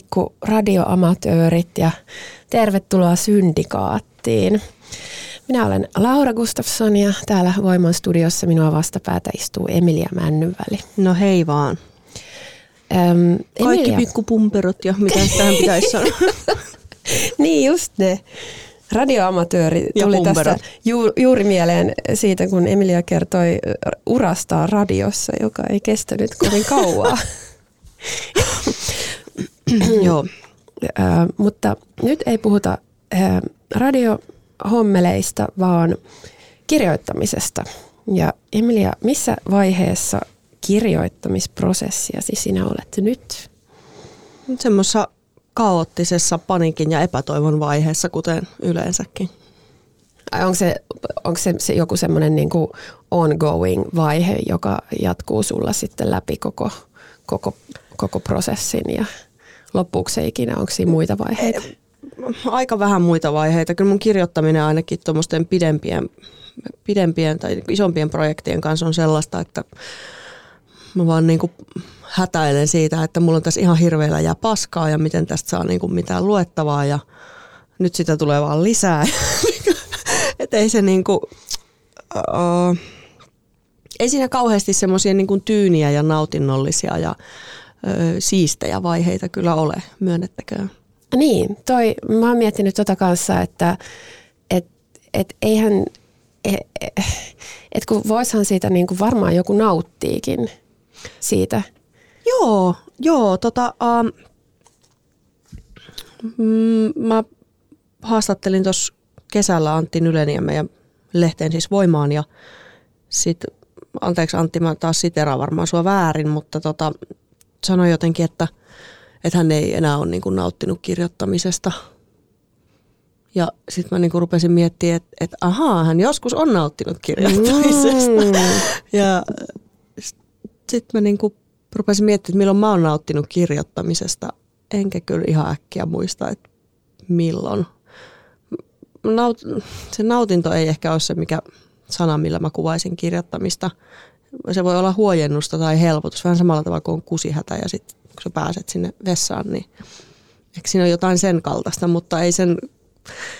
Pikku radioamatöörit ja tervetuloa Syndikaattiin. Minä olen Laura Gustafsson ja täällä Voiman studiossa minua vastapäätä istuu Emilia Männyväli. No hei vaan. Öm, Kaikki pikkupumperot ja mitä tähän pitäisi sanoa. niin just ne. Radioamatööri tuli tästä ju, juuri mieleen siitä, kun Emilia kertoi urastaan radiossa, joka ei kestänyt kovin kauaa. Joo. Äh, mutta nyt ei puhuta äh, radiohommeleista, vaan kirjoittamisesta. Ja Emilia, missä vaiheessa kirjoittamisprosessiasi sinä olet nyt? Semmoisessa kaoottisessa panikin ja epätoivon vaiheessa, kuten yleensäkin. Onko se, onko se, se joku semmoinen niin ongoing vaihe, joka jatkuu sulla sitten läpi koko, koko koko prosessin ja loppuuko se ikinä? Onko siinä muita vaiheita? Aika vähän muita vaiheita. Kyllä mun kirjoittaminen ainakin tuommoisten pidempien, pidempien tai isompien projektien kanssa on sellaista, että mä vaan niin kuin hätäilen siitä, että mulla on tässä ihan hirveellä ja paskaa ja miten tästä saa niin kuin mitään luettavaa ja nyt sitä tulee vaan lisää. että ei se niin kuin, uh, ei siinä kauheasti semmoisia niin tyyniä ja nautinnollisia ja ö, siistejä vaiheita kyllä ole, myönnettäköön. Niin, toi, mä oon miettinyt tota kanssa, että et, et eihän, et, et kun voishan siitä niin kuin varmaan joku nauttiikin siitä. Joo, joo, tota, um, mä haastattelin tuossa kesällä Antti Nyleniemen ja lehteen siis voimaan ja sitten, anteeksi Antti, mä taas siteraan varmaan sua väärin, mutta tota, sanoi jotenkin, että, että hän ei enää ole niin kuin nauttinut kirjoittamisesta. Ja sitten mä niin kuin rupesin miettimään, että, että ahaa, hän joskus on nauttinut kirjoittamisesta. Mm. Ja sitten mä niin kuin rupesin miettimään, että milloin mä oon nauttinut kirjoittamisesta. Enkä kyllä ihan äkkiä muista, että milloin. Naut, se nautinto ei ehkä ole se, mikä sana, millä mä kuvaisin kirjoittamista – se voi olla huojennusta tai helpotus, vähän samalla tavalla kuin on kusihätä ja sitten kun sä pääset sinne vessaan, niin eikö siinä ole jotain sen kaltaista, mutta ei sen,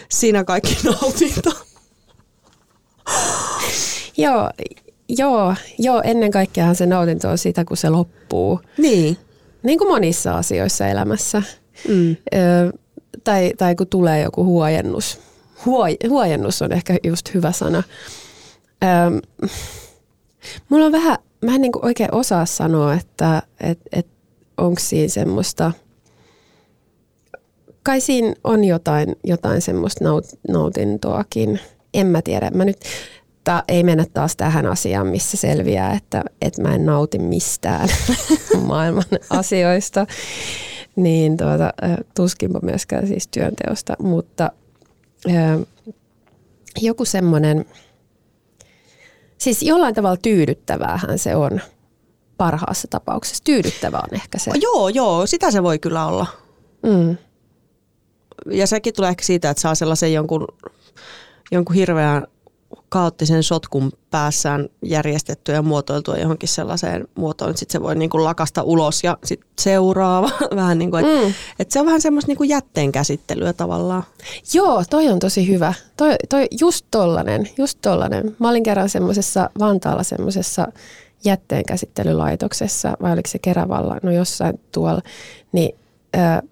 siinä kaikki nautinto. joo, joo, joo, ennen kaikkea se nautinto on sitä, kun se loppuu. Niin. Niin kuin monissa asioissa elämässä. Mm. Ö, tai, tai kun tulee joku huojennus. Huoj, huojennus on ehkä just hyvä sana. Ö, Mulla on vähän, mä en niin oikein osaa sanoa, että et, et, onko siinä semmoista, kai siinä on jotain, jotain semmoista naut, nautintoakin. En mä tiedä. Mä nyt, ta, ei mennä taas tähän asiaan, missä selviää, että, että mä en nauti mistään maailman asioista. Niin tuota, tuskinpa myöskään siis työnteosta, mutta joku semmoinen – Siis jollain tavalla tyydyttäväähän se on parhaassa tapauksessa. Tyydyttävää on ehkä se. Joo, joo, sitä se voi kyllä olla. Mm. Ja sekin tulee ehkä siitä, että saa sellaisen jonkun, jonkun hirveän kaoottisen sotkun päässään järjestettyä ja muotoiltua johonkin sellaiseen muotoon, että sit se voi niinku lakasta ulos ja sitten seuraava. vähän niin kuin, että mm. et se on vähän semmoista niinku jätteen käsittelyä tavallaan. Joo, toi on tosi hyvä. Toi, toi just tollanen, just tollanen. Mä olin kerran semmoisessa Vantaalla semmoisessa jätteenkäsittelylaitoksessa, vai oliko se Keravalla, no jossain tuolla, niin ö,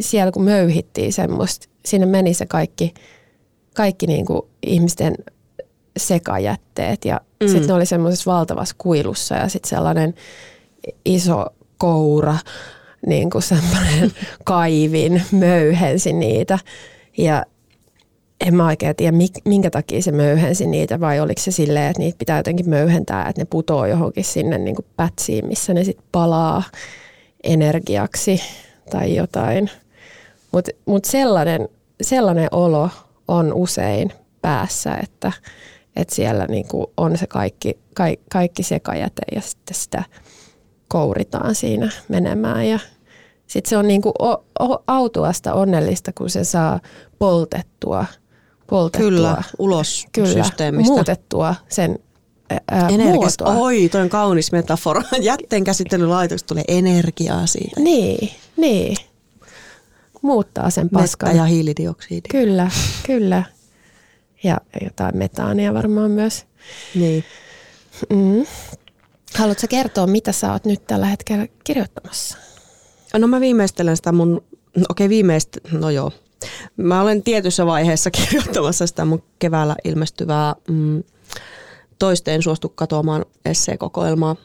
siellä kun möyhittiin semmoista, sinne meni se kaikki – kaikki niin kuin ihmisten sekajätteet ja mm. sitten ne oli semmoisessa valtavassa kuilussa ja sitten sellainen iso koura, niin kuin semmoinen kaivin, möyhensi niitä ja en mä oikein tiedä, minkä takia se möyhensi niitä vai oliko se silleen, että niitä pitää jotenkin möyhentää, että ne putoo johonkin sinne niin kuin pätsiin, missä ne sitten palaa energiaksi tai jotain. Mutta mut sellainen, sellainen olo on usein päässä, että, että siellä niinku on se kaikki, kaikki, kaikki sekajäte ja sitten sitä kouritaan siinä menemään. Ja sitten se on niinku autuasta onnellista, kun se saa poltettua, poltettua Kyllä, ulos kyllä, systeemistä. muutettua sen ää, muotoa. oi, toi on kaunis metafora. Jätteen käsittelylaitos tulee energiaa siitä. Niin, niin. Muuttaa sen paskan. Mettä ja hiilidioksidi. Kyllä, kyllä. Ja jotain metaania varmaan myös. Niin. Mm. Haluatko kertoa, mitä sä oot nyt tällä hetkellä kirjoittamassa? No mä viimeistelen sitä mun, no okei viimeist, no joo. Mä olen tietyssä vaiheessa kirjoittamassa sitä mun keväällä ilmestyvää mm, toisteen suostu katoamaan esseekokoelmaa.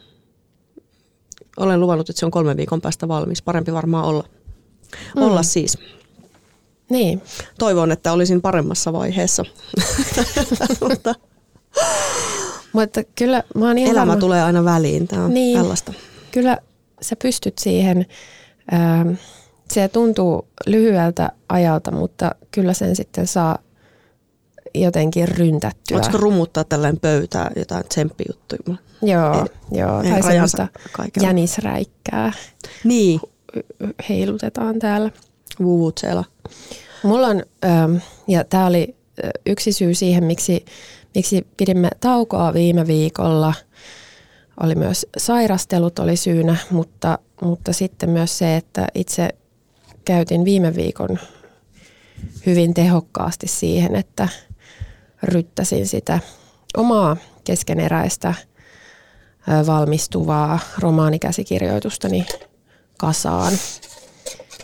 Olen luvannut, että se on kolmen viikon päästä valmis. Parempi varmaan olla, mm. olla siis. Niin. Toivon, että olisin paremmassa vaiheessa. Mutta Mutta kyllä mä oon ihan elämä varma- tulee aina väliin. Tämä on Niin. tällaista. Kyllä sä pystyt siihen. Ähm, se tuntuu lyhyeltä ajalta, mutta kyllä sen sitten saa jotenkin ryntättyä. Voitko rumuttaa tällainen pöytää jotain tsemppijuttuja? Joo, joo. Ei Tai semmoista jänisräikkää Niin, heilutetaan täällä. Vuvutsella. Mulla on, ähm, ja tämä oli äh, yksi syy siihen, miksi, miksi pidimme taukoa viime viikolla. Oli myös sairastelut oli syynä, mutta, mutta sitten myös se, että itse käytin viime viikon hyvin tehokkaasti siihen, että ryttäsin sitä omaa keskeneräistä valmistuvaa romaanikäsikirjoitustani kasaan.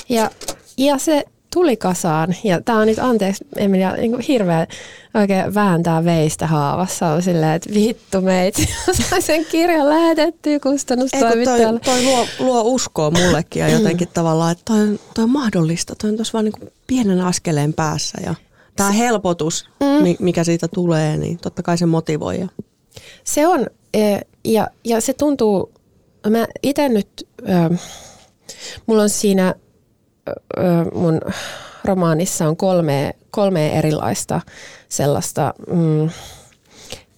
Ja, ja se tuli kasaan. Ja tämä on nyt, anteeksi Emilia, niin kuin hirveä oikein vääntää veistä haavassa. On silleen, että vittu meitä, sai sen kirjan lähetettyä kun toi, kustannustoimittajalle. toi luo, luo uskoa mullekin ja jotenkin tavallaan, että toi on, toi on mahdollista. Toi on tuossa vaan niin pienen askeleen päässä ja tämä helpotus, mm. mikä siitä tulee, niin totta kai se motivoi. Ja Se on, eh, ja, ja se tuntuu, mä itse nyt, ö, mulla on siinä mun romaanissa on kolme, kolme erilaista sellaista mm,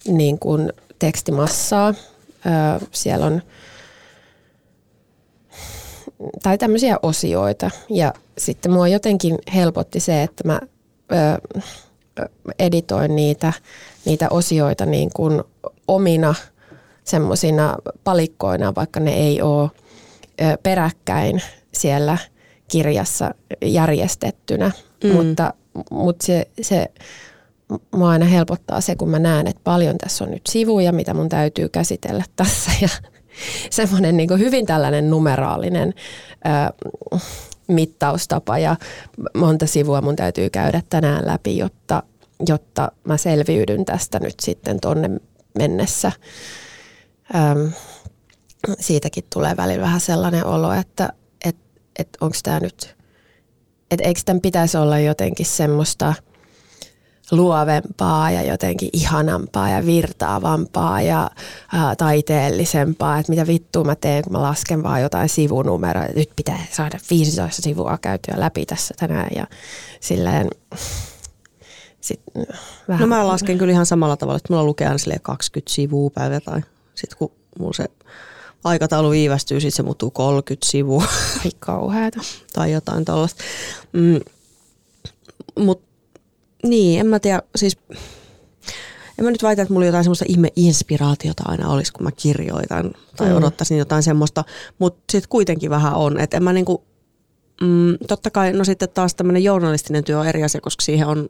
niin kuin tekstimassaa. Ö, siellä on tai tämmöisiä osioita. Ja sitten mua jotenkin helpotti se, että mä ö, editoin niitä, niitä osioita niin kuin omina semmoisina palikkoina, vaikka ne ei ole peräkkäin siellä kirjassa järjestettynä. Mm. Mutta, mutta se, se mua aina helpottaa se, kun mä näen, että paljon tässä on nyt sivuja, mitä mun täytyy käsitellä tässä. Ja semmoinen niin hyvin tällainen numeraalinen ö, mittaustapa ja monta sivua mun täytyy käydä tänään läpi, jotta, jotta mä selviydyn tästä nyt sitten tonne mennessä. Öm, siitäkin tulee välillä vähän sellainen olo, että et, onko tämä nyt, että eikö tämän pitäisi olla jotenkin semmoista luovempaa ja jotenkin ihanampaa ja virtaavampaa ja ää, taiteellisempaa, että mitä vittua mä teen, kun mä lasken vaan jotain sivunumeroa. Nyt pitää saada 15 sivua käytyä läpi tässä tänään ja silleen sit, vähän. No mä lasken kyllä ihan samalla tavalla, että mulla lukee aina silleen 20 sivua päivä tai sitten kun mulla se aikataulu viivästyy, sitten se muuttuu 30 sivua Ai kauheata. tai jotain tällaista. Mm, Mutta niin, en mä tiedä, siis en mä nyt väitä, että mulla jotain semmoista ihme inspiraatiota aina olisi, kun mä kirjoitan tai mm. odottaisin jotain semmoista, mutta sitten kuitenkin vähän on, että en mä niinku, mm, totta kai, no sitten taas tämmöinen journalistinen työ on eri asia, koska siihen on,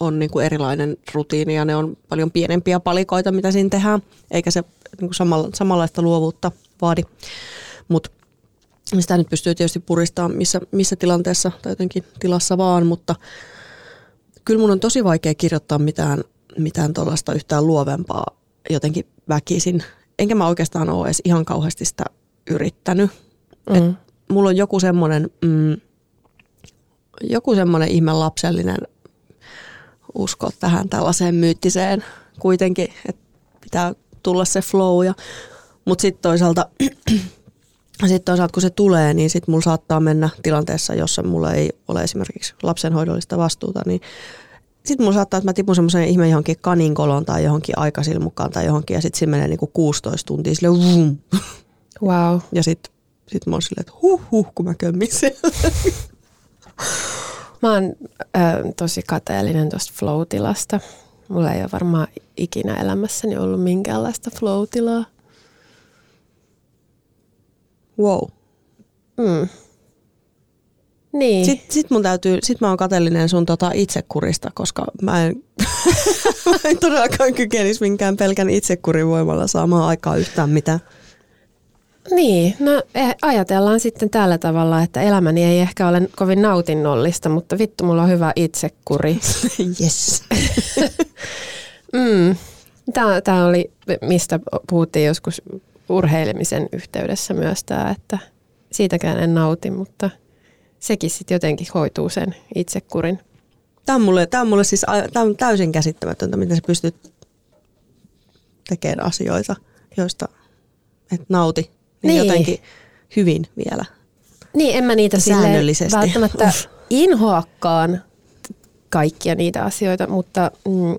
on niinku erilainen rutiini ja ne on paljon pienempiä palikoita, mitä siinä tehdään, eikä se niinku samalla, samanlaista luovuutta vaadi, mutta sitä nyt pystyy tietysti puristamaan missä, missä tilanteessa tai jotenkin tilassa vaan, mutta kyllä mun on tosi vaikea kirjoittaa mitään, mitään tuollaista yhtään luovempaa jotenkin väkisin. Enkä mä oikeastaan ole edes ihan kauheasti sitä yrittänyt. Mm. Et mulla on joku semmoinen, mm, joku semmoinen ihme lapsellinen usko tähän tällaiseen myyttiseen kuitenkin, että pitää tulla se flow. Ja, mutta sitten toisaalta, sit toisaalta kun se tulee, niin sitten mulla saattaa mennä tilanteessa, jossa mulla ei ole esimerkiksi lapsenhoidollista vastuuta, niin sitten mulla saattaa, että mä tipun semmoisen ihme johonkin kaninkoloon tai johonkin aikasilmukkaan tai johonkin ja sitten siinä menee niinku 16 tuntia sille vum. Wow. Ja sitten sit mä oon silleen, että huh huh, kun mä kömmin Mä oon äh, tosi kateellinen tuosta flow-tilasta. Mulla ei ole varmaan ikinä elämässäni ollut minkäänlaista flow-tilaa. Wow. Mm. Niin. Sitten sit mun täytyy, sit mä oon kateellinen sun tota itsekurista, koska mä en, mä en todellakaan kykenisi minkään pelkän itsekurin voimalla saamaan aikaa yhtään mitään. Niin, no eh, ajatellaan sitten tällä tavalla, että elämäni ei ehkä ole kovin nautinnollista, mutta vittu mulla on hyvä itsekuri. yes. mm. Tämä, tämä oli, mistä puhuttiin joskus urheilemisen yhteydessä myös tämä, että siitäkään en nauti, mutta sekin sitten jotenkin hoituu sen itsekurin. Tämä on mulle, tämä on mulle siis tämä on täysin käsittämätöntä, miten sä pystyt tekemään asioita, joista et nauti niin, niin. jotenkin hyvin vielä. Niin, en mä niitä säännöllisesti välttämättä Uff. inhoakaan kaikkia niitä asioita, mutta mm,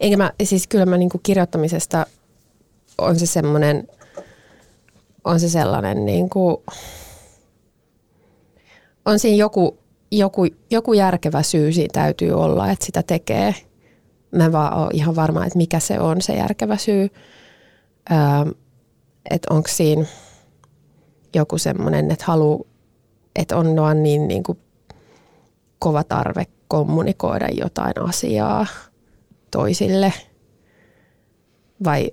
enkä mä, siis kyllä mä niinku kirjoittamisesta on se semmoinen, on se sellainen niinku, on siinä joku, joku, joku järkevä syy siinä täytyy olla, että sitä tekee. Mä en vaan ole ihan varma, että mikä se on se järkevä syy. Öö, että onko siinä joku semmoinen, että halu, että on vaan niin, niin kuin kova tarve kommunikoida jotain asiaa toisille. Vai...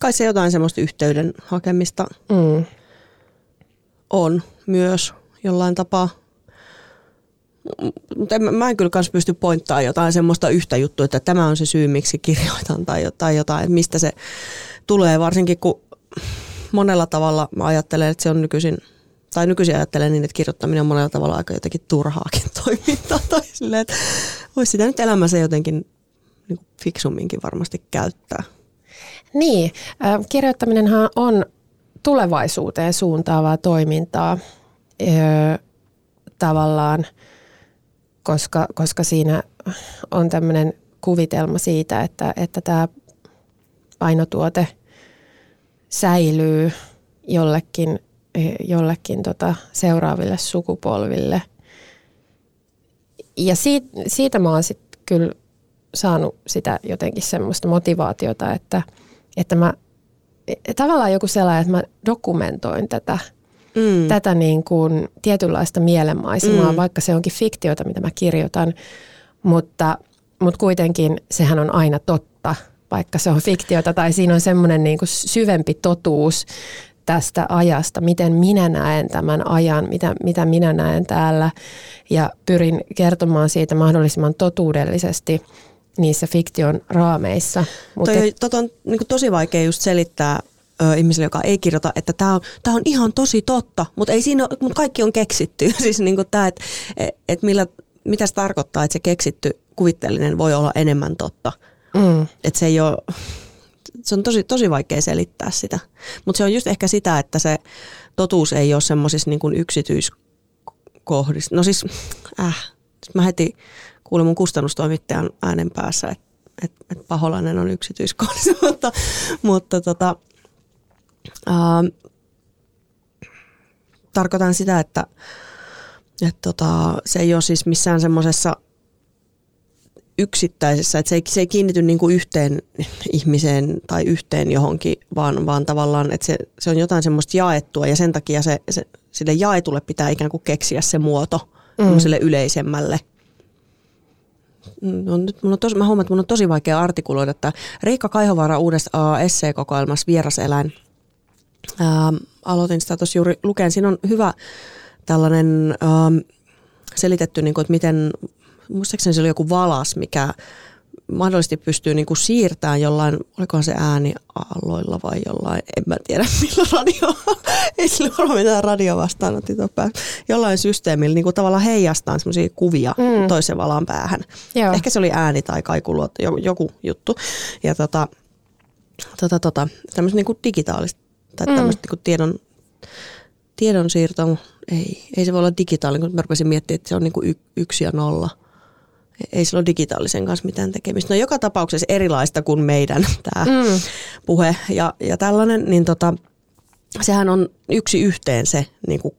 Kai se jotain semmoista yhteyden hakemista mm. on myös jollain tapaa. Mutta mä en kyllä kans pysty pointtaa jotain semmoista yhtä juttua, että tämä on se syy, miksi kirjoitan tai jotain, jotain että mistä se tulee, varsinkin kun monella tavalla mä ajattelen, että se on nykyisin, tai nykyisin ajattelen niin, että kirjoittaminen on monella tavalla aika jotenkin turhaakin toimintaa. Tai silleen, että voisi sitä nyt elämässä jotenkin niin kuin fiksumminkin varmasti käyttää. Niin, äh, kirjoittaminenhan on tulevaisuuteen suuntaavaa toimintaa äh, tavallaan, koska, koska siinä on tämmöinen kuvitelma siitä, että, että tämä painotuote – säilyy jollekin, jollekin tota seuraaville sukupolville. Ja siitä, siitä mä oon sitten kyllä saanut sitä jotenkin semmoista motivaatiota, että, että mä tavallaan joku sellainen, että mä dokumentoin tätä, mm. tätä niin kuin tietynlaista mielenmaisemaa, mm. vaikka se onkin fiktiota, mitä mä kirjoitan, mutta, mutta kuitenkin sehän on aina totta vaikka se on fiktiota tai siinä on semmoinen niin kuin syvempi totuus tästä ajasta, miten minä näen tämän ajan, mitä, mitä minä näen täällä ja pyrin kertomaan siitä mahdollisimman totuudellisesti niissä fiktion raameissa. Mutta Toi, tot on niin kuin tosi vaikea just selittää ö, ihmiselle, joka ei kirjoita, että tämä on, tää on ihan tosi totta, mutta ei siinä ole, mutta kaikki on keksitty. siis niin kuin tämä, että et millä, mitä se tarkoittaa, että se keksitty kuvitteellinen voi olla enemmän totta Mm. Että se ei ole, se on tosi, tosi vaikea selittää sitä. Mutta se on just ehkä sitä, että se totuus ei ole semmoisissa niin yksityiskohdissa. No siis, äh, mä heti kuulin mun kustannustoimittajan äänen päässä, että et, et paholainen on yksityiskohdissa, mutta, mutta tota, äh, tarkoitan sitä, että et tota, se ei ole siis missään semmoisessa yksittäisessä, että se ei, se ei kiinnity niin kuin yhteen ihmiseen tai yhteen johonkin, vaan, vaan tavallaan, että se, se on jotain semmoista jaettua ja sen takia se, se, sille jaetulle pitää ikään kuin keksiä se muoto mm. sille yleisemmälle. No, nyt mun on tosi, mä huomaan, että mun on tosi vaikea artikuloida, että Riikka Kaihovaara uudessa esseekokoelmassa Vieraseläin. Uh, aloitin sitä tuossa juuri lukeen. Siinä on hyvä tällainen uh, selitetty, niin kuin, että miten muistaakseni se oli joku valas, mikä mahdollisesti pystyy niin kuin siirtämään jollain, olikohan se ääni aalloilla vai jollain, en mä tiedä millä radio, ei sillä ole mitään radiovastaanotti jollain systeemillä niin kuin tavallaan heijastaa semmoisia kuvia mm. toisen valan päähän. Joo. Ehkä se oli ääni tai kaikuluotto, joku, juttu. Ja tota, tota, tota, tämmöistä niin kuin digitaalista tai mm. tämmöistä niin kuin tiedon, tiedonsiirto, ei, ei se voi olla digitaalinen, kun mä rupesin miettimään, että se on niin kuin y, yksi ja nolla – ei sillä ole digitaalisen kanssa mitään tekemistä. No joka tapauksessa erilaista kuin meidän tämä mm. puhe ja, ja tällainen, niin tota, sehän on yksi yhteen se niin kuin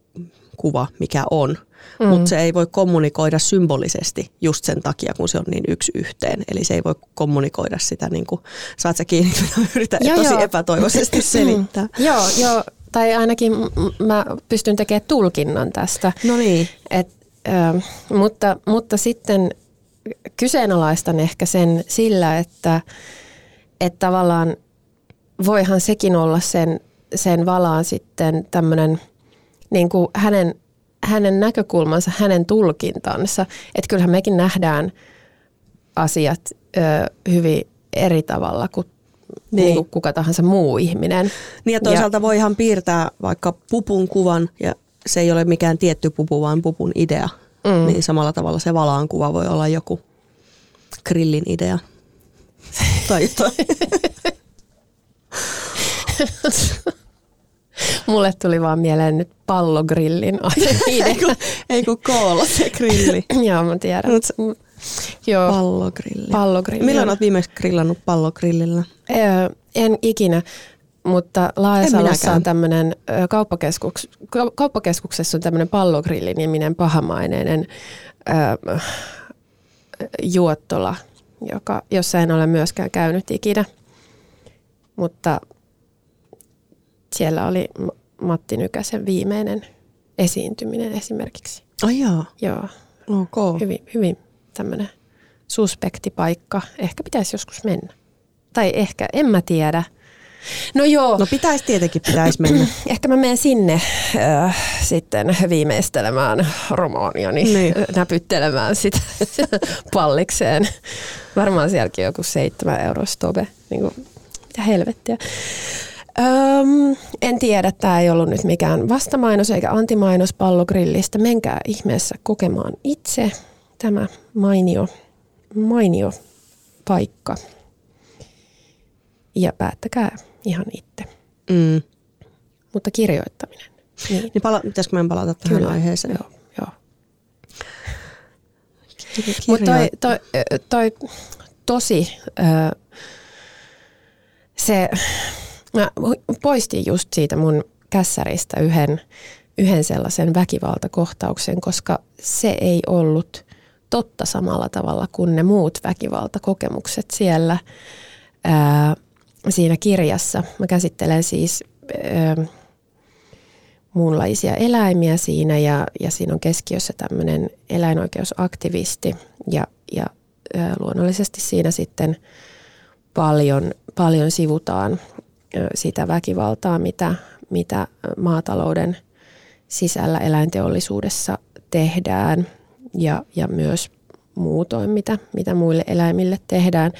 kuva, mikä on. Mm. Mutta se ei voi kommunikoida symbolisesti just sen takia, kun se on niin yksi yhteen. Eli se ei voi kommunikoida sitä, niin kuin, saat sä kiinni, mitä yritän joo, tosi joo. epätoivoisesti selittää. Mm. Joo, joo, tai ainakin mä pystyn tekemään tulkinnan tästä. No niin. Et, äh, mutta, mutta sitten kyseenalaistan ehkä sen sillä, että, että tavallaan voihan sekin olla sen, sen valaan sitten tämmöinen niin kuin hänen, hänen näkökulmansa, hänen tulkintansa. Että kyllähän mekin nähdään asiat ö, hyvin eri tavalla kuin niin. Niin kuin kuka tahansa muu ihminen. Niin ja toisaalta ja, voihan piirtää vaikka pupun kuvan ja se ei ole mikään tietty pupu, vaan pupun idea. Mm. Niin samalla tavalla se valaan kuva voi olla joku grillin idea. tai jotain. Mulle tuli vaan mieleen nyt pallogrillin idea. ei, kun, ei kun koolla se grilli. Joo, mä tiedän. Mut, Joo. Pallogrilli. Pallogrilli. Milloin olet viimeksi grillannut pallogrillillä? Öö, en ikinä, mutta Laesalossa on tämmöinen kauppakeskuks, kauppakeskuksessa on tämmöinen pallogrilli-niminen pahamaineinen öö, juottola, joka, jossa en ole myöskään käynyt ikinä. Mutta siellä oli Matti Nykäsen viimeinen esiintyminen esimerkiksi. Ai jaa. Joo. Okay. Hyvin, hyvin tämmöinen suspekti paikka. Ehkä pitäisi joskus mennä. Tai ehkä, en mä tiedä. No joo. No pitäisi tietenkin, pitäisi mennä. Ehkä mä menen sinne äh, sitten viimeistelemään romaania, niin näpyttelemään sitä pallikseen. Varmaan sielläkin joku seitsemän euro stobe. Niin kuin, mitä helvettiä. Öm, en tiedä, tämä ei ollut nyt mikään vastamainos eikä antimainos pallogrillistä. Menkää ihmeessä kokemaan itse tämä mainio, mainio paikka. Ja päättäkää ihan itse. Mm. Mutta kirjoittaminen. Niin, niin pala- pitäisikö meidän palata tähän Kyllä, aiheeseen? Joo, joo. Mutta toi, toi, toi, tosi, se, mä poistin just siitä mun kässäristä yhden, yhden sellaisen väkivaltakohtauksen, koska se ei ollut totta samalla tavalla kuin ne muut väkivaltakokemukset siellä. Ää, siinä kirjassa. Mä käsittelen siis ö, muunlaisia eläimiä siinä ja, ja siinä on keskiössä tämmöinen eläinoikeusaktivisti ja, ja ö, luonnollisesti siinä sitten paljon, paljon sivutaan ö, sitä väkivaltaa, mitä, mitä maatalouden sisällä eläinteollisuudessa tehdään ja, ja myös muutoin, mitä, mitä muille eläimille tehdään.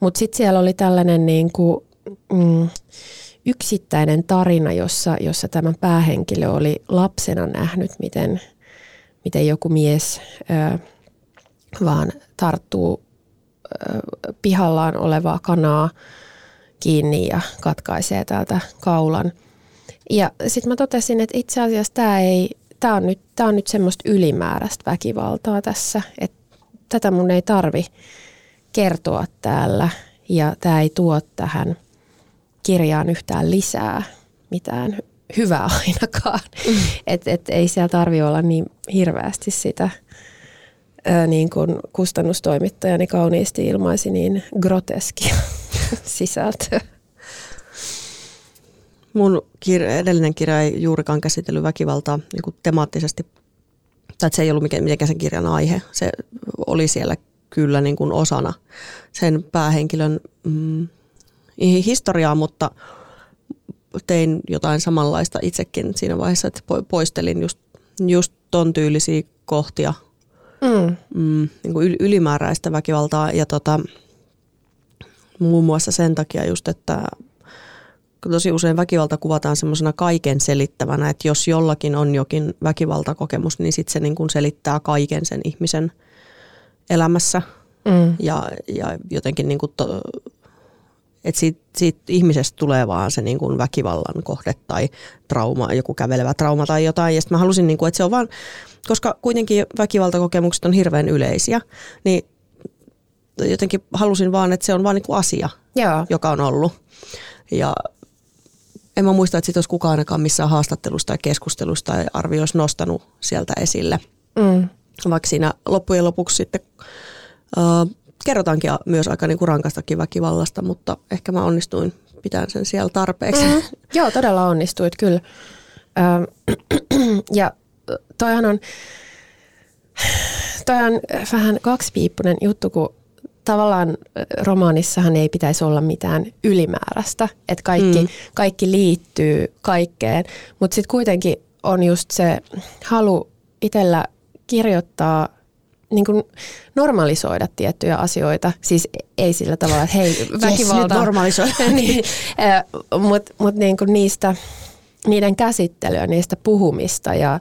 Mutta sitten siellä oli tällainen niin kuin mm, yksittäinen tarina, jossa, jossa tämä päähenkilö oli lapsena nähnyt, miten, miten joku mies ö, vaan tarttuu ö, pihallaan olevaa kanaa kiinni ja katkaisee täältä kaulan. Ja sitten mä totesin, että itse asiassa tämä ei, tämä on nyt, tää on nyt semmoista ylimääräistä väkivaltaa tässä, että tätä mun ei tarvi kertoa täällä ja tämä ei tuo tähän – kirjaan yhtään lisää mitään hyvää ainakaan. Mm. Et, et ei siellä tarvi olla niin hirveästi sitä, ää, niin kuin kustannustoimittajani kauniisti ilmaisi, niin groteskia sisältöä. Mun kirja, edellinen kirja ei juurikaan käsitellyt väkivaltaa niin temaattisesti, tai se ei ollut mitenkään sen kirjan aihe. Se oli siellä kyllä niin kuin osana sen päähenkilön mm, historiaa, mutta tein jotain samanlaista itsekin siinä vaiheessa, että poistelin just, just ton tyylisiä kohtia Mm. mm, niin kuin yl- ylimääräistä väkivaltaa ja tota, muun muassa sen takia just, että tosi usein väkivalta kuvataan semmoisena kaiken selittävänä, että jos jollakin on jokin väkivaltakokemus, niin sitten se niin kuin selittää kaiken sen ihmisen elämässä Mm. ja, ja jotenkin niin kuin to, että siitä, siitä ihmisestä tulee vaan se niin kuin väkivallan kohde tai trauma, joku kävelevä trauma tai jotain. Ja sitten mä halusin, niin kuin, että se on vaan, koska kuitenkin väkivaltakokemukset on hirveän yleisiä, niin jotenkin halusin vaan, että se on vaan niin kuin asia, Joo. joka on ollut. Ja en mä muista, että sit olisi kukaan ainakaan missään haastattelusta tai keskustelusta tai arvioissa nostanut sieltä esille. Mm. Vaikka siinä loppujen lopuksi sitten äh, kerrotaankin myös aika niinku rankastakin väkivallasta, mutta ehkä mä onnistuin pitämään sen siellä tarpeeksi. Mm. Joo, todella onnistuit kyllä. Ö, ja toihan on, toi on vähän kaksipiippunen juttu, kun tavallaan romaanissahan ei pitäisi olla mitään ylimääräistä, että kaikki, mm. kaikki liittyy kaikkeen, mutta sitten kuitenkin on just se halu itsellä kirjoittaa niin kuin normalisoida tiettyjä asioita. Siis ei sillä tavalla, että hei, väkivalta... nyt normalisoi. niin, Mutta mut niin kuin niistä, niiden käsittelyä, niistä puhumista. Ja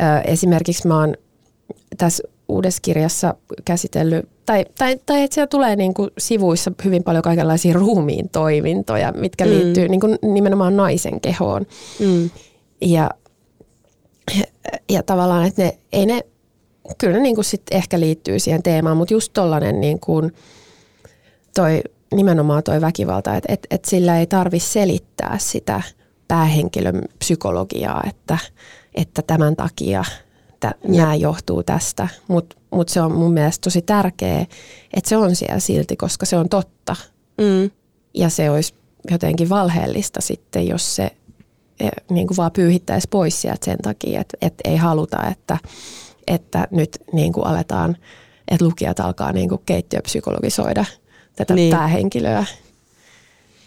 ö, esimerkiksi mä oon tässä uudessa kirjassa käsitellyt, tai, tai, tai että siellä tulee niin kuin sivuissa hyvin paljon kaikenlaisia ruumiin toimintoja, mitkä mm. liittyy niin kuin nimenomaan naisen kehoon. Mm. Ja, ja tavallaan, että ne, ei ne, kyllä ne niin kuin sit ehkä liittyy siihen teemaan, mutta just tollanen niin kuin toi, nimenomaan toi väkivalta, että et, et sillä ei tarvi selittää sitä päähenkilön psykologiaa, että, että tämän takia nämä johtuu tästä, mutta mut se on mun mielestä tosi tärkeää, että se on siellä silti, koska se on totta. Mm. Ja se olisi jotenkin valheellista sitten, jos se eh, niin kuin vaan pyyhittäisi pois sieltä sen takia, että, että ei haluta, että, että nyt niin kuin aletaan, että lukijat alkaa niin kuin keittiöpsykologisoida tätä Niin. päähenkilöä.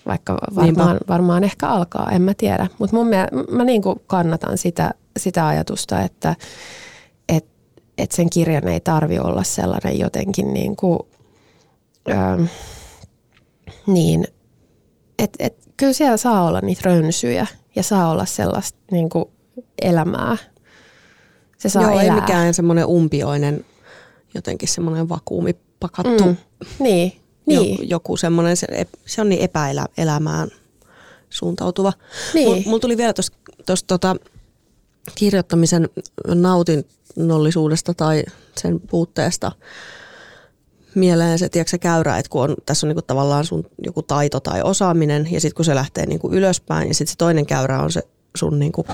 Vaikka varmaan, Niinpä. varmaan ehkä alkaa, en mä tiedä. Mutta mun mielestä, mä niin kuin kannatan sitä, sitä ajatusta, että et, et sen kirjan ei tarvi olla sellainen jotenkin niin kuin, ähm, niin, että et, kyllä siellä saa olla niitä rönsyjä ja saa olla sellaista niin kuin elämää. Se saa Joo, elää. ei mikään semmoinen umpioinen, jotenkin semmoinen vakuumipakattu Mm, niin, niin. jo, joku semmoinen, se, se on niin epäelämään suuntautuva. Niin. Mulla mul tuli vielä tuosta tota, kirjoittamisen nautinnollisuudesta tai sen puutteesta mieleen se, tiedätkö, se käyrä, että kun on, tässä on niinku tavallaan sun joku taito tai osaaminen ja sitten kun se lähtee niinku ylöspäin ja sitten se toinen käyrä on se sun niinku,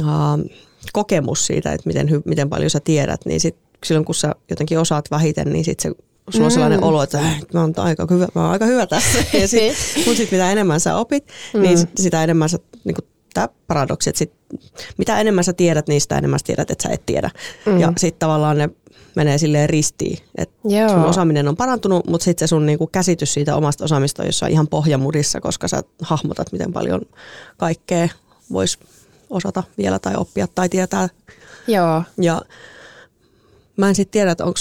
uh, kokemus siitä, että miten, hy, miten paljon sä tiedät, niin sit silloin kun sä jotenkin osaat vähiten, niin sitten se sulla on sellainen Mm. olo, että äh, mä oon aika hyvä, mä oon aika hyvä tässä. Ja sit, mut sit mitä enemmän sä opit, niin sit, sitä enemmän sä, niin kuin tämä paradoksi, että sit, mitä enemmän sä tiedät, niin sitä enemmän sä tiedät, että sä et tiedä. Mm. Ja sitten tavallaan ne menee silleen ristiin, että sun osaaminen on parantunut, mutta sitten se sun niinku käsitys siitä omasta osaamista on jossain ihan pohjamudissa, koska sä hahmotat, miten paljon kaikkea voisi osata vielä tai oppia tai tietää. Joo, Ja mä en sitten tiedä, että onko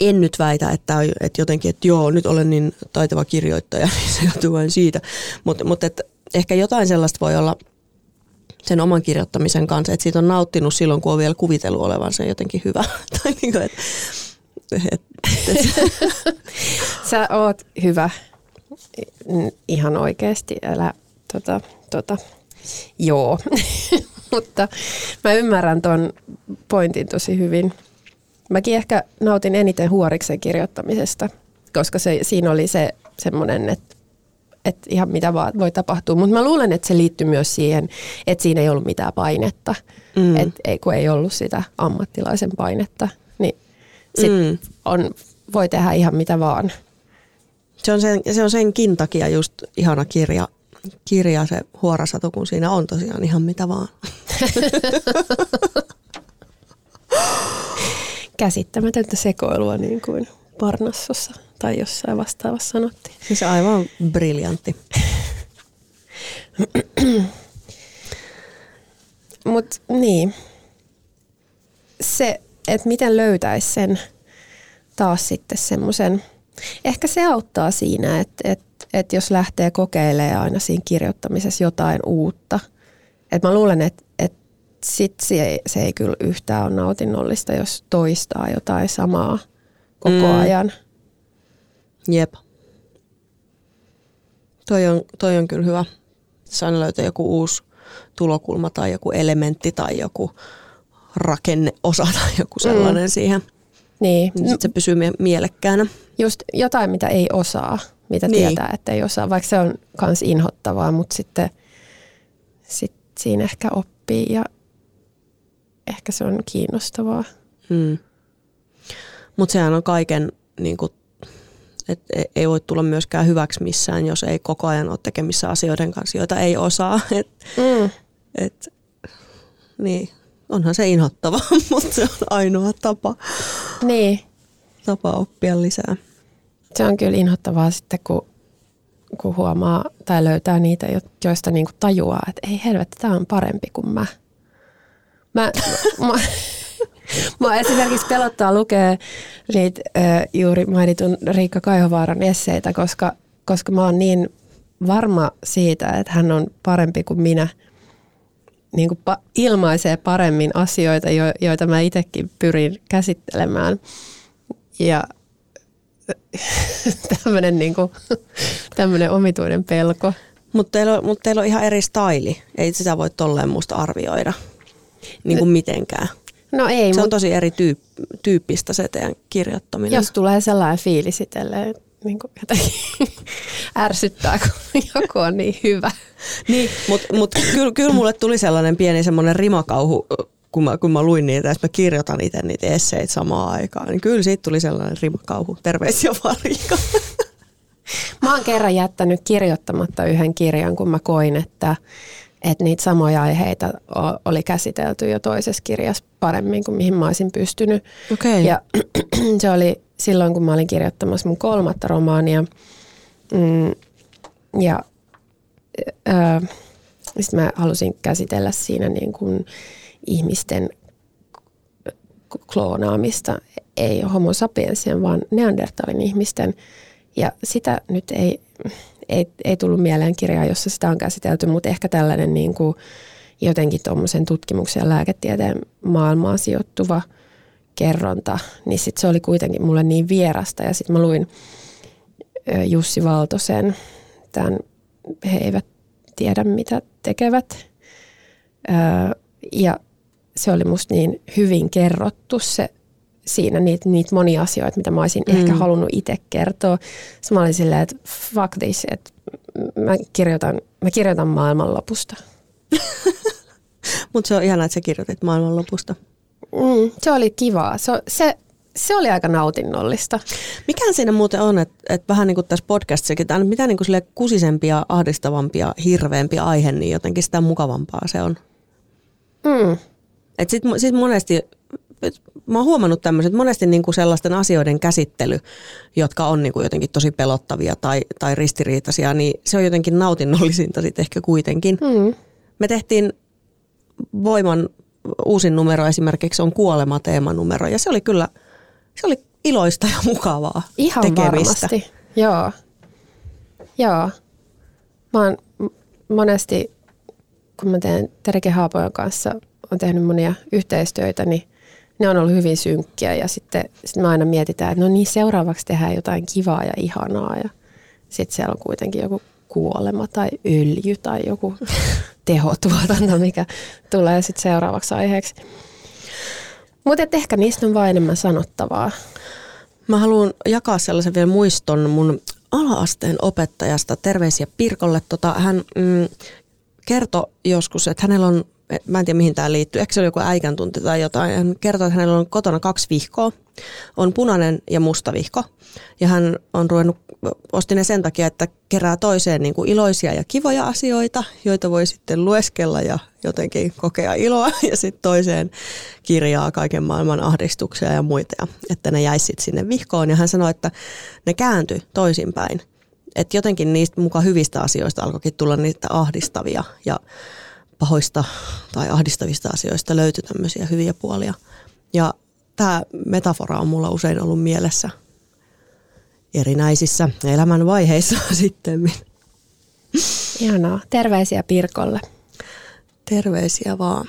en nyt väitä, että, että jotenkin, että joo, nyt olen niin taitava kirjoittaja, niin se johtuu vain siitä. Mutta mut et ehkä jotain sellaista voi olla sen oman kirjoittamisen kanssa, että siitä on nauttinut silloin, kun on vielä kuvitellut olevansa jotenkin hyvä. tai niin kuin, että, et, et, sä oot hyvä ihan oikeasti, älä tota, tota, joo. Mutta mä ymmärrän ton pointin tosi hyvin. Mäkin ehkä nautin eniten huoriksen kirjoittamisesta, koska se, siinä oli se semmoinen, että että ihan mitä vaan voi tapahtua. Mutta mä luulen, että se liittyy myös siihen, että siinä ei ollut mitään painetta. Mm. Et ei, kun ei ollut sitä ammattilaisen painetta, niin sit mm. on, voi tehdä ihan mitä vaan. se, on sen, se on senkin takia just ihana kirja, kirja se huorasatu, kun siinä on tosiaan ihan mitä vaan. Käsittämätöntä sekoilua niin kuin Parnassossa tai jossain vastaavassa sanottiin. Siis aivan briljantti. Mutta niin, se, et miten löytäisi sen taas sitten semmoisen, ehkä se auttaa siinä, että et, et jos lähtee kokeilemaan aina siinä kirjoittamisessa jotain uutta. Et mä luulen, että et sit se, ei, se ei kyllä yhtään ole nautinnollista, jos toistaa jotain samaa koko mm. ajan. Jep. Toi on, toi on kyllä hyvä. Jos aina löytää joku uusi tulokulma tai joku elementti tai joku rakenneosa tai joku sellainen mm. siihen. Niin. Niin sit se pysyy mie- mielekkäänä. Just jotain, mitä ei osaa, mitä Niin. tietää, että ei osaa, vaikka se on kans inhottavaa, mutta sitten sit siinä ehkä oppii ja ehkä se on kiinnostavaa. Hmm. Mutta sehän on kaiken, niin kuin, et e- ei voi tulla myöskään hyväksi missään, jos ei koko ajan ole tekemissä asioiden kanssa, joita ei osaa. Et, Mm. et, niin, onhan se inhottavaa, mutta se on ainoa tapa, Niin, tapa oppia lisää. Se on kyllä inhottavaa sitten, kun, kun huomaa tai löytää niitä, jo- joista niinku tajuaa, että ei helvetti, tämä on parempi kuin mä. Mä, mä, mä esimerkiksi pelottaa lukea niitä ö, juuri mainitun Riikka Kaihovaaran esseitä, koska, koska mä oon niin varma siitä, että hän on parempi kuin minä. Niin kuin pa- ilmaisee paremmin asioita, jo, joita mä itsekin pyrin käsittelemään. Ja tämmöinen niinku, omituinen pelko. Mutta teillä, on- mut teillä on ihan eri staili. Ei sitä voi tolleen musta arvioida niin kuin mitenkään. No ei, Se on tosi eri tyyp- tyyppistä se teidän kirjoittaminen. jos tulee sellainen fiilis itselleen, niin kuin jotenkin ärsyttää, kun joku on niin hyvä. Niin, mutta mut kyllä, kyllä mulle tuli sellainen pieni semmoinen rimakauhu, kun mä, kun mä luin niitä, ja sit mä kirjoitan itse niitä esseitä samaan aikaan. Niin kyllä siitä tuli sellainen rimakauhu. Terveisiä vaan Riikka. Mä oon kerran jättänyt kirjoittamatta yhden kirjan, kun mä koin, että, että niitä samoja aiheita oli käsitelty jo toisessa kirjassa paremmin kuin mihin mä olisin pystynyt. Okei. Ja se oli silloin, kun mä olin kirjoittamassa mun kolmatta romaania. Mm, ja ö, sit mä halusin käsitellä siinä niin kuin ihmisten kloonaamista, ei homo sapiensien, vaan neandertalin ihmisten. Ja sitä nyt ei, ei, ei tullut mieleen kirjaa, jossa sitä on käsitelty, mutta ehkä tällainen niin kuin jotenkin tuommoisen tutkimuksen ja lääketieteen maailmaan sijoittuva kerronta, niin sit se oli kuitenkin mulle niin vierasta. Ja sitten mä luin Jussi Valtosen, tämän he eivät tiedä mitä tekevät. Ja se oli musta niin hyvin kerrottu se siinä niitä, niitä monia asioita, mitä mä olisin mm. ehkä halunnut itse kertoa. Sitten mä olin silleen, että fuck this, että mä kirjoitan, mä kirjoitan maailmanlopusta. Mutta se on ihanaa, että sä kirjoitit maailmanlopusta. Mm, se oli kivaa. Se, se, se oli aika nautinnollista. Mikä siinä muuten on, että, että vähän niin kuin tässä podcastissakin, että mitä niin kuin kusisempia, ahdistavampia, hirveämpi aihe, niin jotenkin sitä mukavampaa se on. Mm. Et sit, sit monesti, mä oon huomannut tämmöiset, että monesti niinku sellaisten asioiden käsittely, jotka on niinku jotenkin tosi pelottavia tai, tai ristiriitaisia, niin se on jotenkin nautinnollisinta sitten ehkä kuitenkin. Mm. Me tehtiin Voiman uusin numero esimerkiksi on kuolema teemanumero ja se oli kyllä, se oli iloista ja mukavaa Ihan tekemistä. varmasti. Joo. Joo. Mä oon monesti, kun mä teen Terike Haapojan kanssa, on tehnyt monia yhteistyötä, niin ne on ollut hyvin synkkiä ja sitten sit me aina mietitään, että no niin seuraavaksi tehdään jotain kivaa ja ihanaa ja sitten siellä on kuitenkin joku kuolema tai öljy tai joku tehotuotanto, mikä tulee sitten seuraavaksi aiheeksi. Mutta ehkä niistä on vain enemmän sanottavaa. Mä haluan jakaa sellaisen vielä muiston mun ala-asteen opettajasta. Terveisiä Pirkolle. Tota, hän mm, kertoi joskus, että hänellä on, mä en tiedä mihin tämä liittyy, ehkä se oli joku äikän tunti tai jotain. Hän kertoi, että hänellä on kotona kaksi vihkoa. On punainen ja musta vihko. Ja hän on ruvennut, osti ne sen takia, että kerää toiseen niin kuin iloisia ja kivoja asioita, joita voi sitten lueskella ja jotenkin kokea iloa. Ja sitten toiseen kirjaa kaiken maailman ahdistuksia ja muita, että ne jäisi sitten sinne vihkoon. Ja hän sanoi, että ne kääntyi toisinpäin. Että jotenkin niistä mukaan hyvistä asioista alkoikin tulla niitä ahdistavia ja pahoista tai ahdistavista asioista löytyi tämmöisiä hyviä puolia. Ja tämä metafora on mulla usein ollut mielessä erinäisissä elämänvaiheissa sitten. Ihanaa. Terveisiä Pirkolle. Terveisiä vaan.